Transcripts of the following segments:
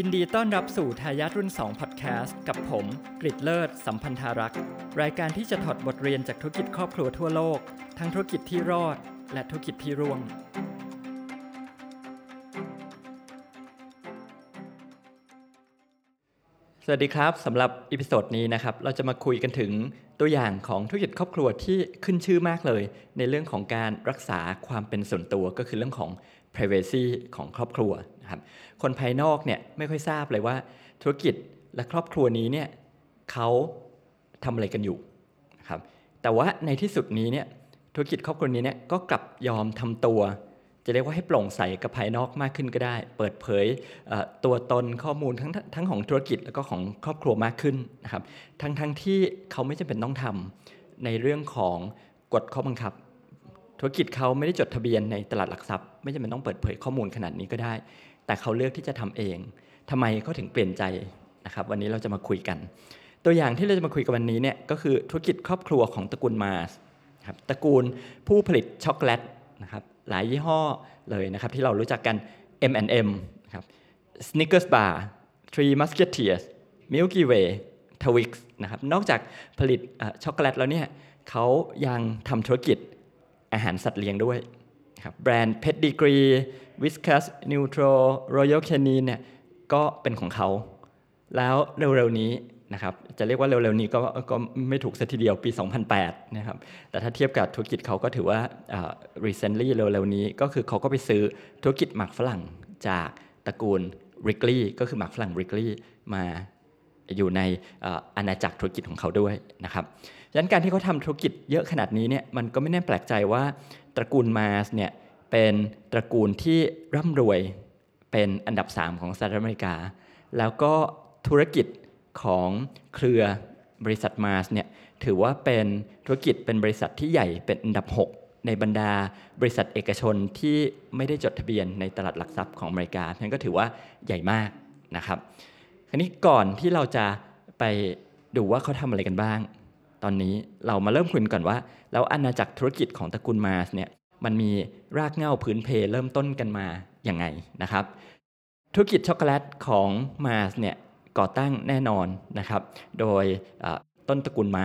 ยินดีต้อนรับสู่ทายาทรุ่น 2 พอดแคสต์ กับผมกริดเลิศ สัมพันธารักษ์ รายการที่จะถอดบทเรียนจากธุรกิจครอบครัวทั่วโลก ทั้งธุรกิจที่รอด และธุรกิจที่ร่วง สวัสดีครับสำหรับ episode นี้นะครับเราจะมาคุยกันถึงตัวอย่างของธุรกิจครอบครัวที่ขึ้นชื่อมากเลย ในเรื่องของการรักษาความเป็นส่วนตัวก็คือเรื่องของ privacy ของครอบครัวนะครับคนภายนอกเนี่ยไม่ค่อยทราบเลยว่า ธุรกิจและครอบครัวนี้เนี่ยเขาทำอะไรกันอยู่นะครับแต่ว่าในที่สุดนี้เนี่ยธุรกิจครอบครัวนี้เนี่ยก็กลับยอมทำตัว จะเรียกว่าให้โปร่งใสกับภายนอกมากขึ้นก็ได้ เปิดเผยตัวตนข้อมูลทั้งทั้งของธุรกิจแล้วก็ของครอบครัวมากขึ้นนะครับ ทั้งทั้งที่เขาไม่จำเป็นต้องทำในเรื่องของกฎข้อบังคับ ธุรกิจเขาไม่ได้จดทะเบียนในตลาดหลักทรัพย์ ไม่จำเป็นต้องเปิดเผยข้อมูลขนาดนี้ก็ได้ แต่เขาเลือกที่จะทำเองทำไมเขาถึงเปลี่ยนใจนะครับ วันนี้เราจะมาคุยกัน ตัวอย่างที่เราจะมาคุยกันวันนี้เนี่ยก็คือธุรกิจครอบครัวของตระกูลมาสครับตระกูลผู้ผลิตช็อกโกแลตนะครับ หลายยี่ห้อเลยนะครับ ที่เรารู้จักกัน M&M นะครับ Snickers Bar Three Musketeers Milky Way Twix นะครับนอกจากผลิตช็อกโกแลตแล้วเนี่ยเขายังทำธุรกิจอาหารสัตว์เลี้ยงด้วยครับแบรนด์ Pedigree Whiskas Neutro Royal Canin เนี่ยก็เป็นของเขา แล้วเร็วๆนี้ นะครับจะเรียกว่าเร็วๆนี้ก็ก็ไม่ถูกสัทีเดียวปี 2008นะครับแต่ถ้าเทียบกับธุรกิจเขาก็ถือว่า recently เร็วๆนี้ก็คือเขาก็ไปซื้อธุรกิจหมักฝรั่งจากตระกูล Wrigley ก็คือหมักฝรั่ง Wrigley มาอยู่ในอาณาจักรธุรกิจของเขาด้วยนะครับดังนั้นการที่เขาทำธุรกิจเยอะขนาดนี้เนี่ยมันก็ไม่แน่แปลกใจว่าตระกูลมาสเนี่ยเป็นตระกูลที่ร่ำรวยเป็นอันดับ 3 ของสหรัฐอเมริกา แล้วก็ธุรกิจ ของเครือบริษัทมาสเนี่ยถือว่าเป็นธุรกิจเป็นบริษัทที่ใหญ่เป็นอันดับ 6 ในบรรดาบริษัทเอกชนที่ไม่ได้จดทะเบียนในตลาดหลักทรัพย์ของอเมริกานั้นก็ถือว่าใหญ่มากนะครับคราวนี้ก่อนที่เราจะไปดูว่าเขาทำอะไรกันบ้าง ตอนนี้เรามาเริ่มคุยก่อนว่า แล้วอาณาจักรธุรกิจของตระกูลมาสเนี่ยมันมีรากเหง้าพื้นเพเริ่มต้นกันมาอย่างไงนะครับ ธุรกิจช็อกโกแลตของมาสเนี่ย ก่อตั้งแน่นอนนะครับ โดยต้นตระกูลมา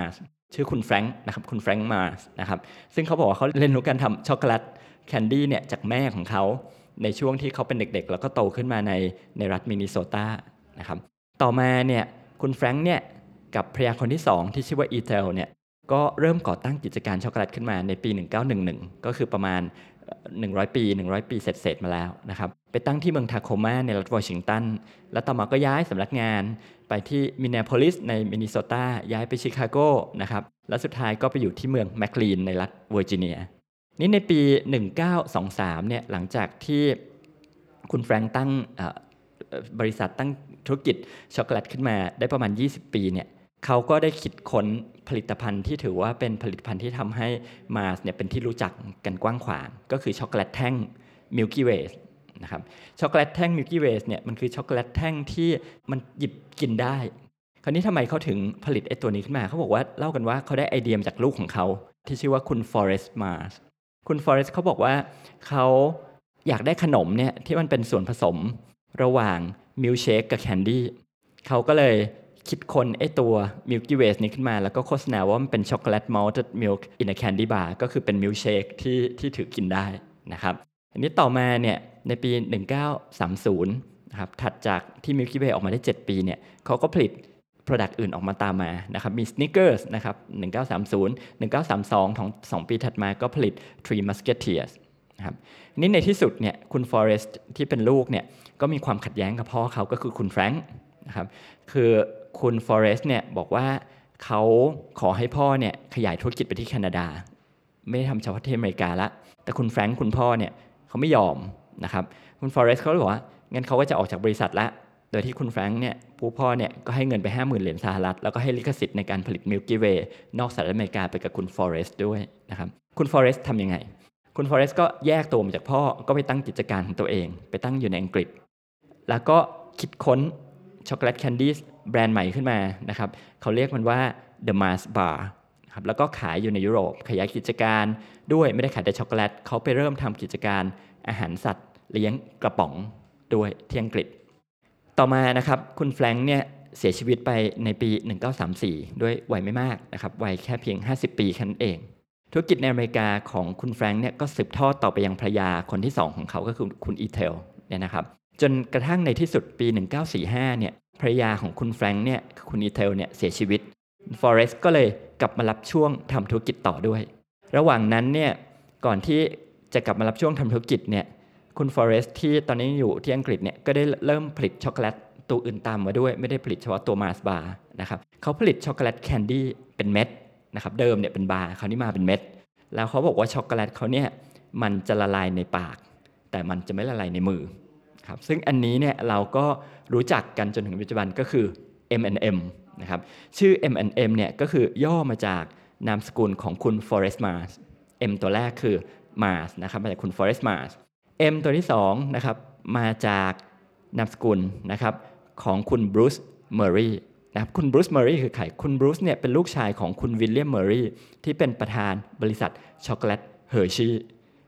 ชื่อคุณแฟรงค์นะครับคุณแฟรงค์มาร์สนะครับซึ่งเขาบอกว่าเขาเรียนรู้การทำช็อกโกแลต candy เนี่ยจากแม่ของเขาในช่วงที่เขาเป็นเด็กๆ แล้วก็โตขึ้นมาในในรัฐมินนิโซตานะครับต่อมาเนี่ยคุณแฟรงค์เนี่ยกับภรรยาคนที่ 2 ที่ชื่อว่าอีเทลเนี่ยก็เริ่มก่อตั้งกิจการช็อกโกแลตขึ้นมาในปี 1911 ก็คือประมาณ 100 ปี 100 ปีเสร็จๆมาแล้วนะครับ ไปตั้งที่เมืองทาโคมาในรัฐวอชิงตัน แล้วต่อมาก็ย้ายสำนักงาน ไปที่มินเนโพลิสในมินนิโซตา ย้ายไปชิคาโกนะครับ แล้วสุดท้ายก็ไปอยู่ที่เมืองแมคลีนในรัฐเวอร์จิเนีย นี่ในปี 1923 เนี่ย หลังจากที่คุณแฟรงค์ตั้งบริษัทตั้งธุรกิจช็อกโกแลตขึ้นมาได้ประมาณ 20 ปีเนี่ย เขาก็ได้คิดค้นผลิตภัณฑ์ที่ถือว่าเป็นผลิตภัณฑ์ที่ทำให้ Mars เนี่ยเป็นที่รู้จักกันกว้างขวาง ก็คือช็อกโกแลตแท่ง Milky Wayนะครับช็อกโกแลตแท่ง Milky Way เนี่ยมันคือช็อกโกแลตแท่งที่มันหยิบกินได้ คราวนี้ทำไมเขาถึงผลิตไอ้ตัวนี้ขึ้นมา เขาบอกว่าเล่ากันว่าเขาได้ไอเดียจากลูกของเขา ที่ชื่อว่าคุณฟอเรสต์ Mars คุณฟอเรสต์เขาบอกว่าเขาอยากได้ขนมเนี่ยที่มันเป็นส่วนผสมระหว่างมิลเชคกับ candy เขาก็เลย คิดค้นไอ้ตัว Milky Way นี้ขึ้นมา แล้วก็โฆษณาว่ามันเป็น chocolate malted milk in candy bar ก็คือเป็นมิลเชคที่ที่ถือกินได้นะครับอันนี้ต่อมาเนี่ยในปี 1930นะครับถัดจากที่มิลกี้เวย์ออกมาได้ 7 ปีเนี่ยเขาก็ผลิต Product อื่นออกมาตามมานะครับมี Snickers นะครับ1930 1932ของ 2 ปีถัดมาก็ผลิต Three Musketeers นะครับนี่ในที่สุดเนี่ยคุณฟอเรสต์ที่เป็นลูกเนี่ยก็มีความขัดแย้งกับพ่อเขาก็คือคุณแฟรงค์นะครับคือ คุณฟอเรสต์เนี่ยบอกว่าเขาขอให้พ่อเนี่ยขยายธุรกิจไปที่แคนาดา ไม่ได้ทำเฉพาะที่อเมริกาละ แต่คุณแฟรงค์คุณพ่อเนี่ยเขาไม่ยอมนะครับคุณฟอเรสต์เขาบอกว่างั้นเขาก็จะออกจากบริษัทละโดยที่คุณแฟรงค์เนี่ยผู้พ่อเนี่ยก็ให้เงินไป 50,000 เหรียญสหรัฐ แล้วก็ให้ลิขสิทธิ์ในการผลิต Milky Way นอกสหรัฐอเมริกาไปกับคุณฟอเรสต์ด้วยนะครับคุณฟอเรสต์ทำยังไง คุณฟอเรสต์ก็แยกตัวมาจากพ่อก็ไปตั้งกิจการของตัวเอง ไปตั้งอยู่ในอังกฤษ แล้วก็คิดค้น chocolate candy แบรนด์ใหม่ขึ้นมานะครับเขาเรียกมันว่า The Mars Bar ครับแล้วก็ขายอยู่ในยุโรปขยายกิจการด้วยไม่ได้ขายแต่ช็อกโกแลตเขาไปเริ่มทำกิจการอาหารสัตว์เลี้ยงกระป๋องด้วยที่อังกฤษ ต่อมานะครับคุณแฟรงค์เนี่ยเสียชีวิตไปในปี 1934 ด้วยวัยไม่มากนะครับวัยแค่เพียง 50 ปีแค่นั้นเอง ธุรกิจในอเมริกาของคุณแฟรงค์เนี่ยก็สืบทอดต่อไปยังภรรยาคนที่ 2 ของเขาก็คือคุณอีเทลเนี่ยนะครับ จนกระทั่งในที่สุดปี 1945 เนี่ยภรรยาของคุณแฟรงค์เนี่ยคุณอีเทลเนี่ยเสียชีวิตฟอเรสต์ก็เลยกลับมารับช่วงทำธุรกิจต่อด้วย ระหว่างนั้นเนี่ยก่อนที่จะกลับมารับช่วงทำธุรกิจเนี่ยคุณฟอเรสต์ที่ตอนนี้อยู่ที่อังกฤษเนี่ยก็ได้เริ่มผลิตช็อกโกแลตตัวอื่นตามมาด้วย ไม่ได้ผลิตเฉพาะตัว Mars bar นะครับเขาผลิต chocolate candy เป็นเม็ดนะครับเดิมเนี่ยเป็นบาราวนี้มาเป็นเม็ด แล้วเขาบอกว่าช็อกโกแลตเขาเนี่ยมันจะละลายในปาก แต่มันจะไม่ละลายในมือ ครับซึ่งอันนี้เนี่ยเราก็รู้จักกันจนถึงปัจจุบันก็คือ M&M นะครับชื่อ M&M เนี่ยก็คือย่อมาจากนามสกุลของคุณ Forrest Mars M ตัวแรกคือ Mars นะครับมาจากคุณ Forrest Mars M ตัวที่2นะครับมาจากนามสกุลนะครับของคุณบรูซเมอรีนะครับคุณบรูซเมอรีคือใครคุณบรูซเนี่ยเป็นลูกชายของคุณวิลเลียมเมอรีที่เป็นประธานบริษัทช็อกโกแลต Hershey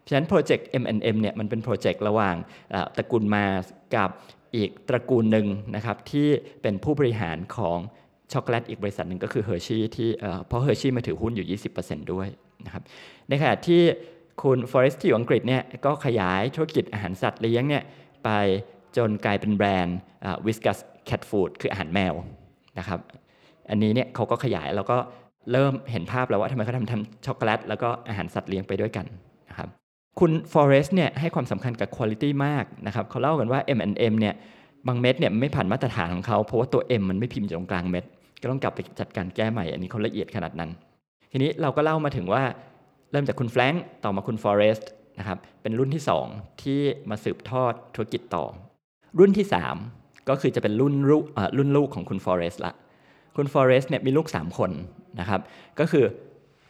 เพราะฉะนั้นโปรเจกต์ M&M เนี่ยมันเป็นโปรเจกต์ระหว่างตระกูลมากับอีกตระกูลหนึ่งนะครับที่เป็นผู้บริหารของช็อกโกแลตอีกบริษัทหนึ่งก็คือ Hershey ที่เพราะ Hershey มาถือหุ้นอยู่ 20%ด้วยนะครับในขณะที่คุณฟอเรสต์ที่อยู่อังกฤษเนี่ยก็ขยายธุรกิจอาหารสัตว์เลี้ยงเนี่ยไปจนกลายเป็นแบรนด์ Whiskas cat food คืออาหารแมวนะครับอันนี้เนี่ยเขาก็ขยายแล้วก็เริ่มเห็นภาพแล้วว่าทำไมเขาทำทำช็อกโกแลตแล้วก็อาหารสัตว์เลี้ยงไปด้วยกัน คุณฟอเรสต์เนี่ยให้ความสำคัญกับคุณภาพมากนะครับเขาเล่ากันว่า M&M เนี่ยบางเม็ดเนี่ยไม่ผ่านมาตรฐานของเขาเพราะว่าตัว M มันไม่พิมพ์อยู่ตรงกลางเม็ด ก็ต้องกลับไปจัดการแก้ใหม่ อันนี้เขาละเอียดขนาดนั้น ทีนี้เราก็เล่ามาถึงว่าเริ่มจากคุณแฟรงค์ต่อมาคุณฟอเรสต์นะครับเป็นรุ่นที่ 2 ที่มาสืบทอดธุรกิจต่อ รุ่นที่ 3 ก็คือจะเป็นรุ่นลูกรุ่นลูกของคุณฟอเรสต์ละคุณฟอเรสต์เนี่ยมีลูก 3 คนนะครับก็คือ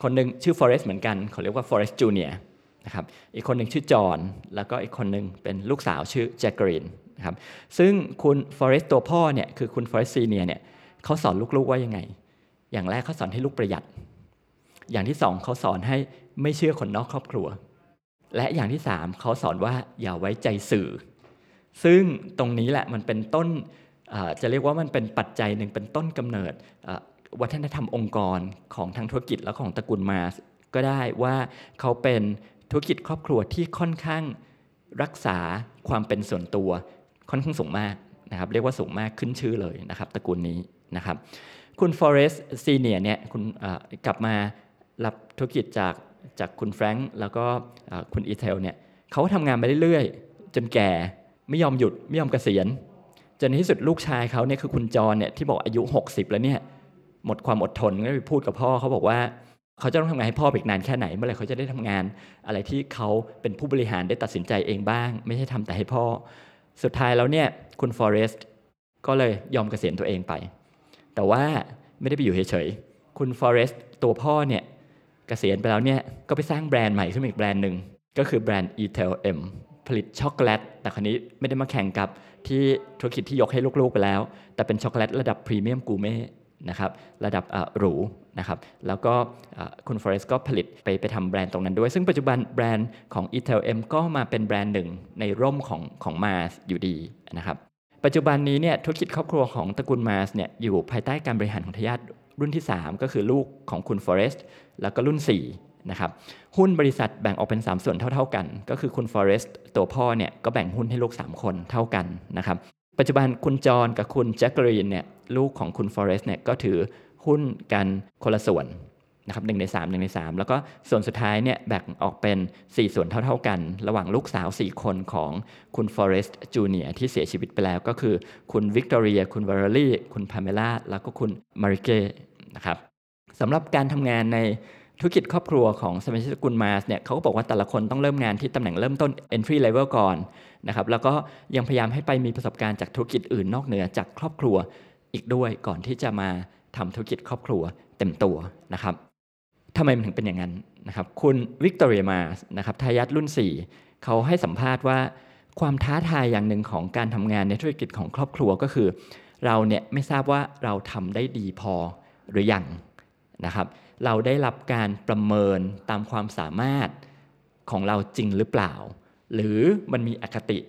คนหนึ่งชื่อฟอเรสต์เหมือนกันเขาเรียกว่าฟอเรสต์ junior นะครับอีกคนหนึ่งชื่อจอห์นแล้วก็อีกคนหนึ่งเป็นลูกสาวชื่อแจ็คเกอรีนนะครับซึ่งคุณฟอเรสต์ตัวพ่อเนี่ยคือคุณฟอเรสต์ senior เนี่ยเขาสอนลูกๆว่ายังไง อย่างแรกเขาสอนให้ลูกประหยัด อย่างที่สองเขาสอนให้ไม่เชื่อคนนอกครอบครัว และอย่างที่สามเขาสอนว่าอย่าไว้ใจสื่อ ซึ่งตรงนี้แหละมันเป็นต้นจะเรียกว่ามันเป็นปัจจัยหนึ่งเป็นต้นกำเนิดวัฒนธรรมองค์กรของทางธุรกิจและของตระกูลมาก็ได้ว่าเขาเป็น ธุรกิจครอบครัวที่ค่อนข้างรักษาความเป็นส่วนตัวค่อนข้างสูงมากนะครับเรียกว่าสูงมากขึ้นชื่อเลยนะครับตระกูลนี้นะครับคุณฟอเรสซีเนียเนี่ยคุณกลับมารับธุรกิจจากจากคุณแฟรงค์แล้วก็คุณอีเทลเนี่ยเขาทำงานมาเรื่อยๆ จนแก่ไม่ยอมหยุดไม่ยอมเกษียณจนในที่สุดลูกชายเขาเนี่ยคือคุณจรเนี่ยที่บอกอายุ 60 แล้วเนี่ยหมดความอดทนก็ไปพูดกับพ่อเขาบอกว่า เขาจะต้องทำงานให้พ่ออีกนานแค่ไหน เมื่อไหร่เขาจะได้ทำงาน อะไรที่เขาเป็นผู้บริหารได้ตัดสินใจเองบ้าง ไม่ใช่ทำแต่ให้พ่อ สุดท้ายแล้วเนี่ยคุณฟอเรสต์ก็เลยยอมเกษียณตัวเองไป แต่ว่าไม่ได้ไปอยู่เฉยๆคุณฟอเรสต์ตัวพ่อเนี่ยเกษียณไปแล้วเนี่ยก็ไปสร้างแบรนด์ใหม่ขึ้นอีกแบรนด์หนึ่งก็คือแบรนด์ e t e l M ผลิตช็อกโกแลตแต่คราวนี้ไม่ได้มาแข่งกับที่ธุรกิจที่ยกให้ลูกๆไปแล้ว แต่เป็นช็อกโกแลตระดับพรีเมียมกูเม่นะครับระดับหรู นะครับแล้วก็คุณฟอเรสต์ก็ผลิตไปไปทำแบรนด์ตรงนั้นด้วย ซึ่งปัจจุบันแบรนด์ของ e t e l M ก็มาเป็นแบรนด์หนึ่งในร่มของของ Mars อยู่ดีนะครับปัจจุบันนี้เนี่ยธุรกิจครอบครัวของตระกูล Mars เนี่ยอยู่ภายใต้การบริหารของทายาทรุ่นที่ 3 ก็คือลูกของคุณฟอเรสต์แล้วก็รุ่น4นะครับหุ้นบริษัทแบ่งออกเป็น 3 ส่วนเท่า ๆกัน ก็คือคุณฟอเรสต์ตัวพ่อเนี่ยก็แบ่งหุ้นให้ลูก 3 คนเท่ากันนะครับปัจจุบันคุณจอห์นกับคุณแจ็คเกอรีนเนี่ยลูกของคุณฟอเรสต์เนี่ยก็ถือ หุ้นกันคนละส่วนนะครับหนึ่งใน3หนึ่งใน 3 แล้วก็ส่วนสุดท้ายเนี่ยแบ่งออกเป็น 4 ส่วนเท่า ๆกัน ระหว่างลูกสาว 4 คนของคุณฟอเรสต์จูเนียที่เสียชีวิตไปแล้วก็คือ คุณวิกตอเรีย คุณวาเลอรี่ คุณพาเมล่า แล้วก็คุณมาริจเกนะครับสำหรับการทำงานในธุรกิจครอบครัวของสมาชิกตระกูล Mars เนี่ยเขาก็บอกว่าแต่ละคนต้องเริ่มงานที่ตำแหน่งเริ่มต้น entry level ก่อนนะครับแล้วก็ยังพยายามให้ไปมีประสบการณ์จากธุรกิจอื่นนอกเหนือจากครอบครัวอีกด้วยก่อนที่จะมา ทำธุรกิจครอบครัวเต็มตัวนะครับทำไมมันถึงเป็นอย่างนั้นนะครับคุณวิกตอเรียมานะครับทายาทรุ่น 4 เขาให้สัมภาษณ์ว่าความท้าทายอย่างหนึ่งของการทำงานในธุรกิจของครอบครัวก็คือ เราเนี่ยไม่ทราบว่าเราทำได้ดีพอหรือยังนะครับเราได้รับการประเมินตามความสามารถของเราจริงหรือเปล่า หรือมันมีอคติ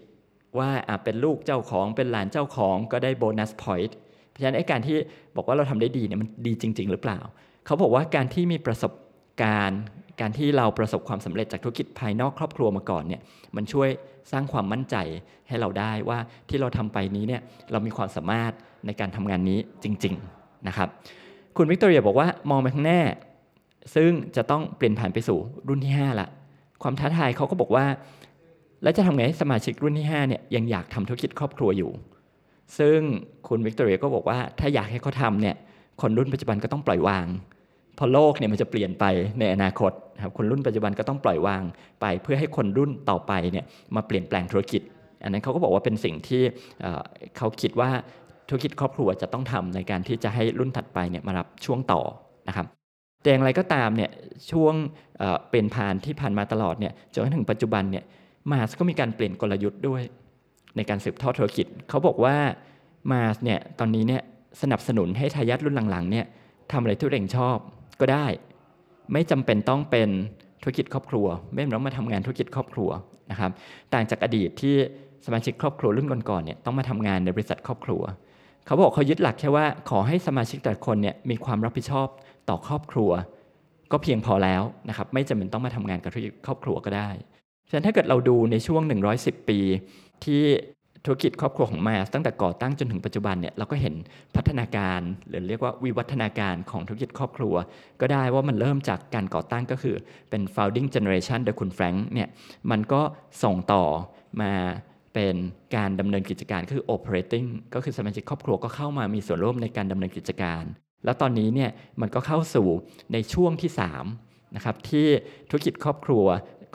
ว่าเป็นลูกเจ้าของเป็นหลานเจ้าของก็ได้โบนัสพอยต์ เพราะฉะนั้นไอ้การที่บอกว่าเราทำได้ดีเนี่ยมันดีจริง ๆ หรือเปล่า เขาบอกว่าการที่มีประสบการณ์การที่เราประสบความสำเร็จจากธุรกิจภายนอกครอบครัวมาก่อนเนี่ยมันช่วยสร้างความมั่นใจให้เราได้ว่าที่เราทำไปนี้เนี่ยเรามีความสามารถในการทำงานนี้จริงๆนะครับคุณวิกตอเรียบอกว่ามองไปข้างหน้า ซึ่งจะต้องเปลี่ยนผ่านไปสู่รุ่นที่ 5 ละ ความท้าทายเขาก็บอกว่า แล้วจะทำไงให้สมาชิกรุ่นที่5เนี่ยยังอยากทำธุรกิจครอบครัวอยู่ ซึ่งคุณวิกตอเรียก็บอกว่าถ้าอยากให้เขาทำเนี่ยคนรุ่นปัจจุบันก็ต้องปล่อยวางพอโลกเนี่ยมันจะเปลี่ยนไปในอนาคตครับคนรุ่นปัจจุบันก็ต้องปล่อยวางไป เพื่อให้คนรุ่นต่อไปเนี่ยมาเปลี่ยนแปลงธุรกิจ อันนั้นเขาก็บอกว่าเป็นสิ่งที่เขาคิดว่าธุรกิจครอบครัวจะต้องทำในการที่จะให้รุ่นถัดไปเนี่ยมารับช่วงต่อนะครับแต่อย่างไรก็ตามเนี่ยช่วงเป็นผ่านที่ผ่านมาตลอดเนี่ยจนถึงปัจจุบันเนี่ยมาสก็มีการเปลี่ยนกลยุทธ์ด้วย ในการสืบทอดธุรกิจ เขาบอกว่ามาเนี่ยตอนนี้เนี่ยสนับสนุนให้ทายาทรุ่นหลังๆเนี่ยทำอะไรที่ตัวเองชอบก็ได้ ไม่จำเป็นต้องเป็นธุรกิจครอบครัว ไม่ต้องมาทำงานธุรกิจครอบครัวนะครับต่างจากอดีตที่สมาชิกครอบครัวรุ่นก่อนๆเนี่ยต้องมาทำงานในบริษัทครอบครัว เขาบอกเขายึดหลักแค่ว่าขอให้สมาชิกแต่ละคนเนี่ยมีความรับผิดชอบต่อครอบครัว ก็เพียงพอแล้วนะครับไม่จำเป็นต้องมาทำงานกับธุรกิจครอบครัวก็ได้ฉะนั้นถ้าเกิดเราดูในช่วง 110 ปี ที่ธุรกิจครอบครัวของมาสตั้งแต่ก่อตั้งจนถึงปัจจุบันเนี่ยเราก็เห็นพัฒนาการหรือเรียกว่าวิวัฒนาการของธุรกิจครอบครัว ก็ได้ว่ามันเริ่มจากการก่อตั้งก็คือเป็น founding generation โดยคุณแฟรงค์เนี่ยมันก็ส่งต่อมาเป็นการดำเนินกิจการคือ operating ก็คือสมาชิกครอบครัวก็เข้ามามีส่วนร่วมในการดำเนินกิจการ แล้วตอนนี้เนี่ยมันก็เข้าสู่ในช่วงที่3นะครับที่ธุรกิจครอบครัว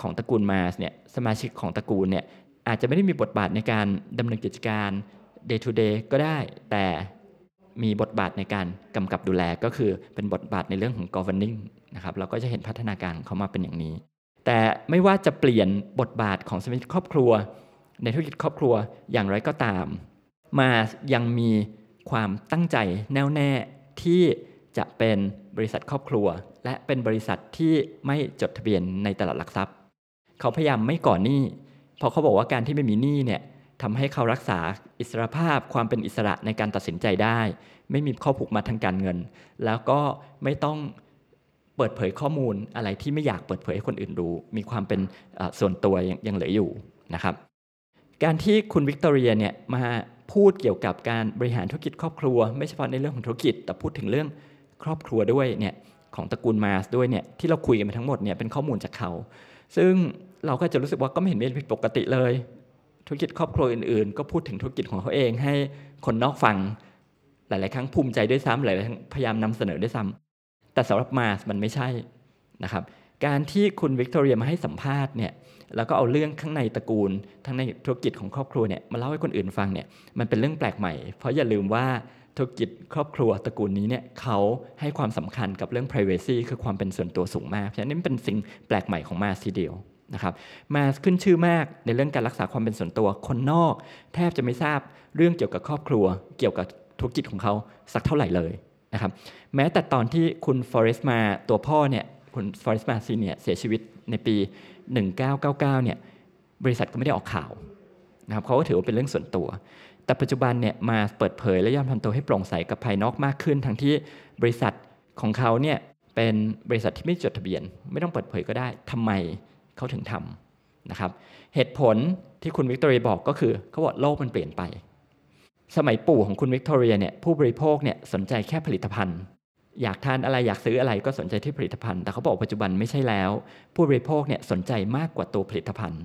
ของตระกูลมาสเนี่ยสมาชิกของตระกูลเนี่ย อาจจะไม่ได้มีบทบาทในการดำเนินกิจการ day to day ก็ได้ แต่มีบทบาทในการกำกับดูแลก็คือเป็นบทบาทในเรื่องของ governing นะครับเราก็จะเห็นพัฒนาการของเขามาเป็นอย่างนี้ แต่ไม่ว่าจะเปลี่ยนบทบาทของสมาชิกครอบครัว ในธุรกิจครอบครัวอย่างไรก็ตาม มายังมีความตั้งใจแน่วแน่ที่จะเป็นบริษัทครอบครัว และเป็นบริษัทที่ไม่จดทะเบียนในตลาดหลักทรัพย์ เขาพยายามไม่ก่อนหนี้ เพราะเขาบอกว่าการที่ไม่มีหนี้เนี่ยทำให้เขารักษาอิสรภาพความเป็นอิสระในการตัดสินใจได้ ไม่มีข้อผูกมัดทางการเงิน แล้วก็ไม่ต้องเปิดเผยข้อมูลอะไรที่ไม่อยากเปิดเผยให้คนอื่นรู้ มีความเป็นส่วนตัวยังเหลืออยู่นะครับ การที่คุณวิกตอเรียเนี่ยมาพูดเกี่ยวกับการบริหารธุรกิจครอบครัว ไม่เฉพาะในเรื่องของธุรกิจ แต่พูดถึงเรื่องครอบครัวด้วยเนี่ยของตระกูลมาสด้วยเนี่ยที่เราคุยกันไปทั้งหมดเนี่ยเป็นข้อมูลจากเขา ซึ่ง เราก็จะรู้สึกว่าก็ไม่เห็นมีผิดปกติเลย ธุรกิจครอบครัวอื่นๆ ก็พูดถึงธุรกิจของเขาเองให้คนนอกฟังหลาย ๆ ครั้งภูมิใจด้วยซ้ำหลายๆครั้งพยายามนำเสนอด้วยซ้ำแต่สำหรับมาสมันไม่ใช่นะครับการที่คุณวิกตอเรียมาให้สัมภาษณ์เนี่ยแล้วก็เอาเรื่องข้างในตระกูลทั้งในธุรกิจของครอบครัวเนี่ยมาเล่าให้คนอื่นฟังเนี่ยมันเป็นเรื่องแปลกใหม่ เพราะอย่าลืมว่าธุรกิจครอบครัวตระกูลนี้เนี่ยเขาให้ความสำคัญกับเรื่อง privacy คือความเป็นส่วนตัวสูงมาก ฉะนั้นนี่เป็นสิ่งแปลกใหม่ของมาทีเดียว นะครับมาขึ้นชื่อมากในเรื่องการรักษาความเป็นส่วนตัวคนนอก แทบจะไม่ทราบเรื่องเกี่ยวกับครอบครัว เกี่ยวกับธุรกิจของเขาสักเท่าไหร่เลยนะครับแม้แต่ตอนที่คุณฟอเรสต์มาตัวพ่อเนี่ยคุณฟอเรสต์มาซีเนี่ยเสียชีวิตในปี 1999เนี่ยบริษัทก็ไม่ได้ออกข่าวนะครับเขาก็ถือว่าเป็นเรื่องส่วนตัว แต่ปัจจุบันเนี่ยมาเปิดเผยและยอมทำตัวให้โปร่งใสกับภายนอกมากขึ้น ทั้งที่บริษัทของเขาเนี่ยเป็นบริษัทที่ไม่จดทะเบียน ไม่ต้องเปิดเผยก็ได้ทำไม เขาถึงทำนะครับ เหตุผลที่คุณวิกตอเรียบอกก็คือเขาบอกโลกมันเปลี่ยนไป สมัยปู่ของคุณวิกตอเรียเนี่ยผู้บริโภคเนี่ยสนใจแค่ผลิตภัณฑ์ อยากทานอะไรอยากซื้ออะไรก็สนใจที่ผลิตภัณฑ์ แต่เขาบอกปัจจุบันไม่ใช่แล้ว ผู้บริโภคเนี่ยสนใจมากกว่าตัวผลิตภัณฑ์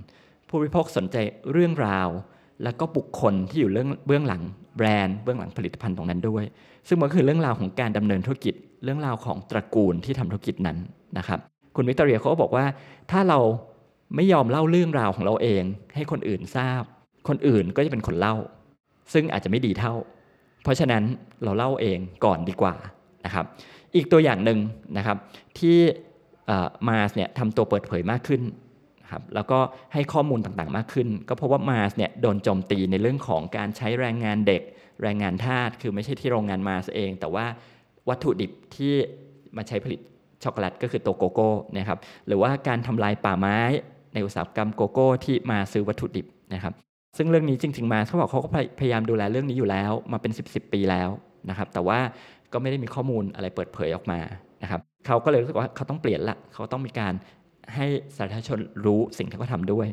ผู้บริโภคสนใจเรื่องราว แล้วก็บุคคลที่อยู่เรื่องเบื้องหลังแบรนด์เบื้องหลังผลิตภัณฑ์ตรงนั้นด้วย ซึ่งมันคือเรื่องราวของการดำเนินธุรกิจ เรื่องราวของตระกูลที่ทำธุรกิจนั้นนะครับ คุณวิกตอเรียเขาก็บอกว่า ถ้าเราไม่ยอมเล่าเรื่องราวของเราเอง ให้คนอื่นทราบ คนอื่นก็จะเป็นคนเล่า ซึ่งอาจจะไม่ดีเท่า เพราะฉะนั้นเราเล่าเองก่อนดีกว่านะครับ อีกตัวอย่างหนึ่งนะครับที่ Mars เนี่ยทำตัวเปิดเผยมากขึ้นครับแล้วก็ให้ข้อมูลต่างๆมากขึ้น ก็เพราะว่า Mars เนี่ยโดนโจมตีในเรื่องของการใช้แรงงานเด็ก แรงงานทาสคือไม่ใช่ที่โรงงาน Mars เอง แต่ว่าวัตถุดิบที่มาใช้ผลิต ช็อกโกแลตก็คือตัวโกโก้นะครับหรือว่าการทำลายป่าไม้ในอุตสาหกรรมโกโก้ที่มาซื้อวัตถุดิบนะครับซึ่งเรื่องนี้จริง ๆ มาเขาบอกเขาก็พยายามดูแลเรื่องนี้อยู่แล้วมาเป็น 10บสปีแล้วนะครับแต่ว่าก็ไม่ได้มีข้อมูลอะไรเปิดเผยออกมานะครับเขาก็เลยรู้สึกว่าเขาต้องเปลี่ยนละเขาต้องมีการให้สาธารณชนรู้สิ่งที่เขาทำด้วย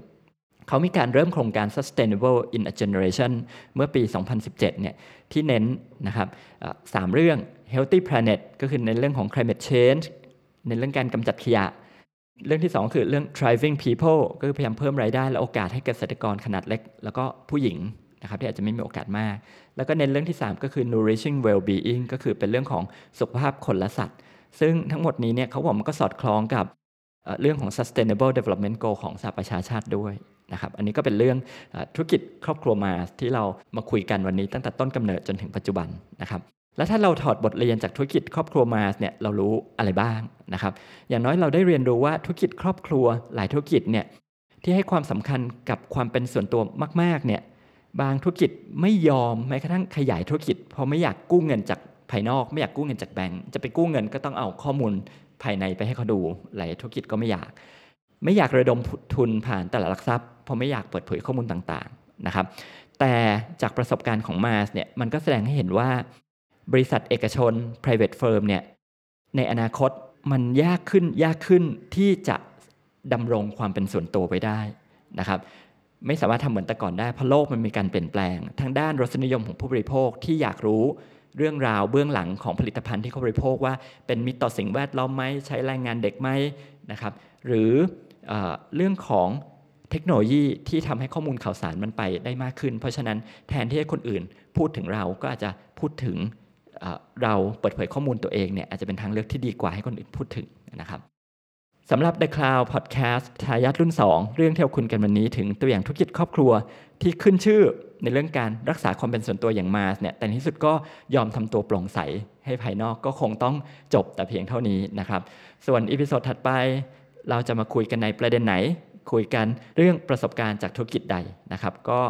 เขามีการเริ่มโครงการ sustainable in a generation เมื่อปี 2017 เนี่ยที่เน้นนะครับสามเรื่อง healthy planet ก็คือในเรื่องของ climate change ในเรื่องการกำจัดขยะ เรื่องที่ 2 คือเรื่อง driving people ก็คือพยายามเพิ่มรายได้และโอกาสให้เกษตรกรขนาดเล็ก แล้วก็ผู้หญิงนะครับที่อาจจะไม่มีโอกาสมาก แล้วก็เน้นเรื่องที่ 3 ก็คือ nourishing well-being ก็คือเป็นเรื่องของสุขภาพคนและสัตว์ ซึ่งทั้งหมดนี้เนี่ยเขาบอกมันก็สอดคล้องกับเรื่องของ sustainable development goal ของสหประชาชาติด้วยนะครับ อันนี้ก็เป็นเรื่องธุรกิจครอบครัวมาที่เรามาคุยกันวันนี้ตั้งแต่ต้นกำเนิดจนถึงปัจจุบันนะครับ แล้วถ้าเราถอดบทเรียนจากธุรกิจครอบครัวมาเนี่ยเรารู้อะไรบ้างนะครับ อย่างน้อยเราได้เรียนรู้ว่าธุรกิจครอบครัวหลายธุรกิจเนี่ยที่ให้ความสำคัญกับความเป็นส่วนตัวมากๆเนี่ยบางธุรกิจไม่ยอมแม้กระทั่งขยายธุรกิจเพราะไม่อยากกู้เงินจากภายนอก ไม่อยากกู้เงินจากแบงก์จะไปกู้เงินก็ต้องเอาข้อมูลภายในไปให้เขาดูหลายธุรกิจก็ไม่อยาก ไม่อยากระดมทุนผ่านตลาดหลักทรัพย์เพราะไม่อยากเปิดเผยข้อมูลต่างๆนะครับแต่จากประสบการณ์ของมาสเนี่ยมันก็แสดงให้เห็นว่า บริษัทเอกชน private firm เนี่ยในอนาคตมันยากขึ้นยากขึ้นที่จะดำรงความเป็นส่วนตัวไปได้นะครับ ไม่สามารถทำเหมือนแต่ก่อนได้เพราะโลกมันมีการเปลี่ยนแปลง ทางด้านรสนิยมของผู้บริโภคที่อยากรู้เรื่องราวเบื้องหลังของผลิตภัณฑ์ที่เขาบริโภคว่าเป็นมิตรต่อสิ่งแวดล้อมไหมใช้แรงงานเด็กไหมนะครับ หรือเอเรื่องของเทคโนโลยีที่ทำให้ข้อมูลข่าวสารมันไปได้มากขึ้น เพราะฉะนั้นแทนที่ให้คนอื่นพูดถึงเราก็อาจจะพูดถึง เราเปิดเผยข้อมูลตัวเองเนี่ยอาจจะเป็นทางเลือกที่ดีกว่าให้คนอื่นพูดถึงนะครับสำหรับ The Cloud Podcast ทายาทรุ่น 2 เรื่องที่เราคุยกันวันนี้ถึงตัวอย่างธุรกิจครอบครัวที่ขึ้นชื่อในเรื่องการรักษาความเป็นส่วนตัวอย่างมาสเนี่ยแต่ในที่สุดก็ยอมทำตัวโปร่งใสให้ภายนอกก็คงต้องจบแต่เพียงเท่านี้นะครับ ส่วน episode ถัดไป เราจะมาคุยกันในประเด็นไหน คุยกันเรื่องประสบการณ์จากธุรกิจใดนะครับ ก็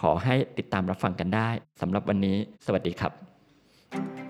ขอให้ติดตามรับฟังกันได้สำหรับวันนี้ สวัสดีครับ